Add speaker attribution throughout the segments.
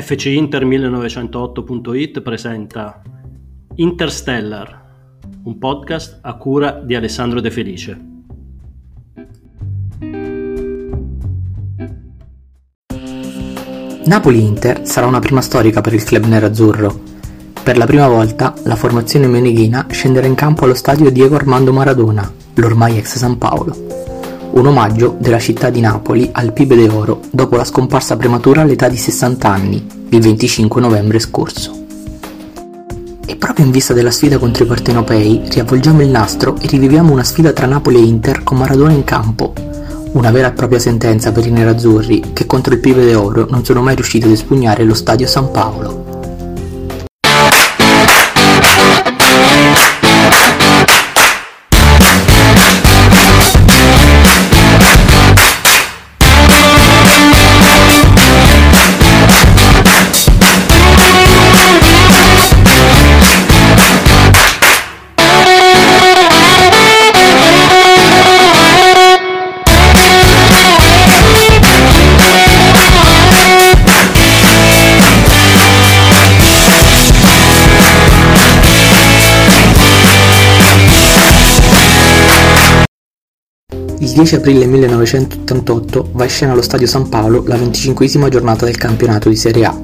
Speaker 1: fcinter1908.it presenta Interstellar, un podcast a cura di Alessandro De Felice.
Speaker 2: Napoli-Inter sarà una prima storica per il club nerazzurro. Per la prima volta la formazione meneghina scenderà in campo allo stadio Diego Armando Maradona, l'ormai ex San Paolo un omaggio della città di Napoli al Pibe Oro dopo la scomparsa prematura all'età di 60 anni, il 25 novembre scorso. E proprio in vista della sfida contro i partenopei, riavvolgiamo il nastro e riviviamo una sfida tra Napoli e Inter con Maradona in campo. Una vera e propria sentenza per i nerazzurri che contro il Pibe Oro non sono mai riusciti ad espugnare lo stadio San Paolo. Il 10 aprile 1988 va in scena allo Stadio San Paolo la 25esima giornata del campionato di Serie A.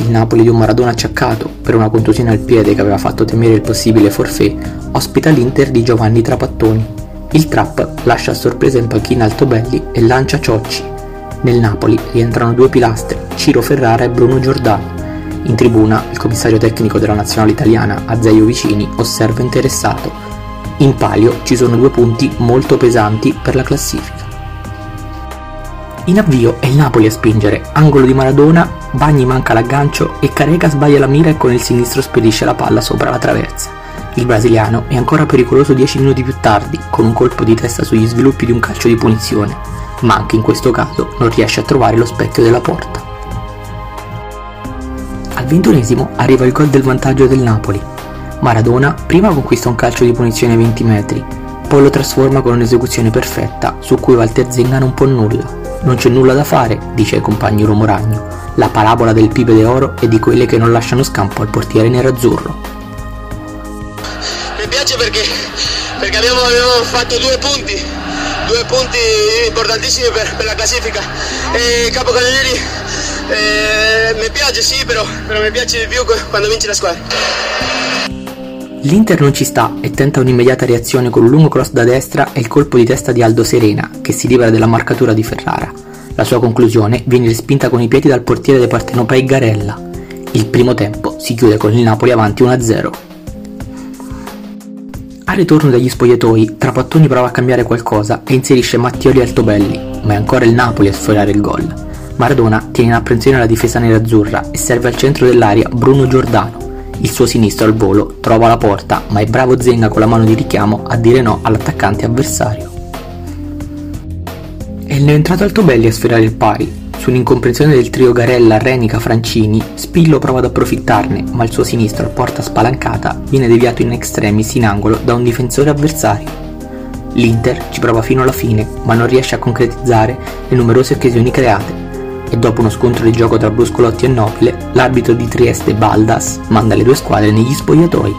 Speaker 2: Il Napoli di un Maradona acciaccato, per una contusione al piede che aveva fatto temere il possibile forfait, ospita l'Inter di Giovanni Trapattoni. Il Trap lascia a sorpresa in panchina Altobelli e lancia Ciocci. Nel Napoli rientrano due pilastri, Ciro Ferrara e Bruno Giordano. In tribuna il commissario tecnico della nazionale italiana, Azeio Vicini, osserva interessato in palio ci sono due punti molto pesanti per la classifica. In avvio è il Napoli a spingere, angolo di Maradona, Bagni manca l'aggancio e Careca sbaglia la mira e con il sinistro spedisce la palla sopra la traversa. Il brasiliano è ancora pericoloso 10 minuti più tardi, con un colpo di testa sugli sviluppi di un calcio di punizione, ma anche in questo caso non riesce a trovare lo specchio della porta. Al ventunesimo arriva il gol del vantaggio del Napoli, Maradona prima conquista un calcio di punizione a 20 metri, poi lo trasforma con un'esecuzione perfetta su cui Walter Zenga non può nulla. Non c'è nulla da fare, dice ai compagni Romoragno. La parabola del pipe d'oro è di quelle che non lasciano scampo al portiere nerazzurro.
Speaker 3: Mi piace perché, perché abbiamo, abbiamo, fatto due punti, due punti importantissimi per, per la classifica. E Capocannonieri eh, mi piace sì, però, però mi piace di più quando vince la squadra.
Speaker 2: L'Inter non ci sta e tenta un'immediata reazione con un lungo cross da destra e il colpo di testa di Aldo Serena, che si libera della marcatura di Ferrara. La sua conclusione viene respinta con i piedi dal portiere dei partenopei Garella. Il primo tempo si chiude con il Napoli avanti 1-0. Al ritorno dagli spogliatoi, Trapattoni prova a cambiare qualcosa e inserisce Mattioli Altobelli, ma è ancora il Napoli a sforare il gol. Maradona tiene in apprensione la difesa nerazzurra e serve al centro dell'aria Bruno Giordano, il suo sinistro al volo trova la porta, ma è bravo Zenga con la mano di richiamo a dire no all'attaccante avversario. È il neoentrato Altobelli a sferrare il pari. Su un'incomprensione del trio Garella, Renica, Francini, Spillo prova ad approfittarne, ma il suo sinistro a porta spalancata viene deviato in extremis in angolo da un difensore avversario. L'Inter ci prova fino alla fine, ma non riesce a concretizzare le numerose occasioni create e dopo uno scontro di gioco tra Bruscolotti e Nobile, l'arbitro di Trieste Baldas manda le due squadre negli spogliatoi.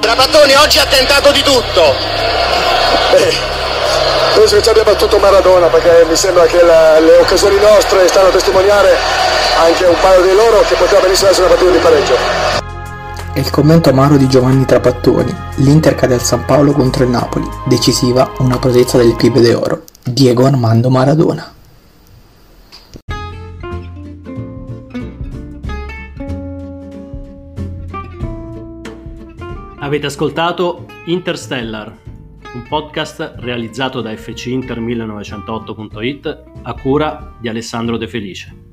Speaker 3: Trapattoni oggi ha tentato di tutto.
Speaker 4: Beh, penso che ci abbia battuto Maradona perché mi sembra che la, le occasioni nostre stanno a testimoniare anche un paio di loro che poteva benissimo essere una partita di pareggio.
Speaker 2: È il commento amaro di Giovanni Trapattoni. L'Inter cade al San Paolo contro il Napoli. Decisiva una protezza del Pibe d'Oro. Diego Armando Maradona.
Speaker 1: Avete ascoltato Interstellar, un podcast realizzato da FC Inter 1908.it a cura di Alessandro De Felice.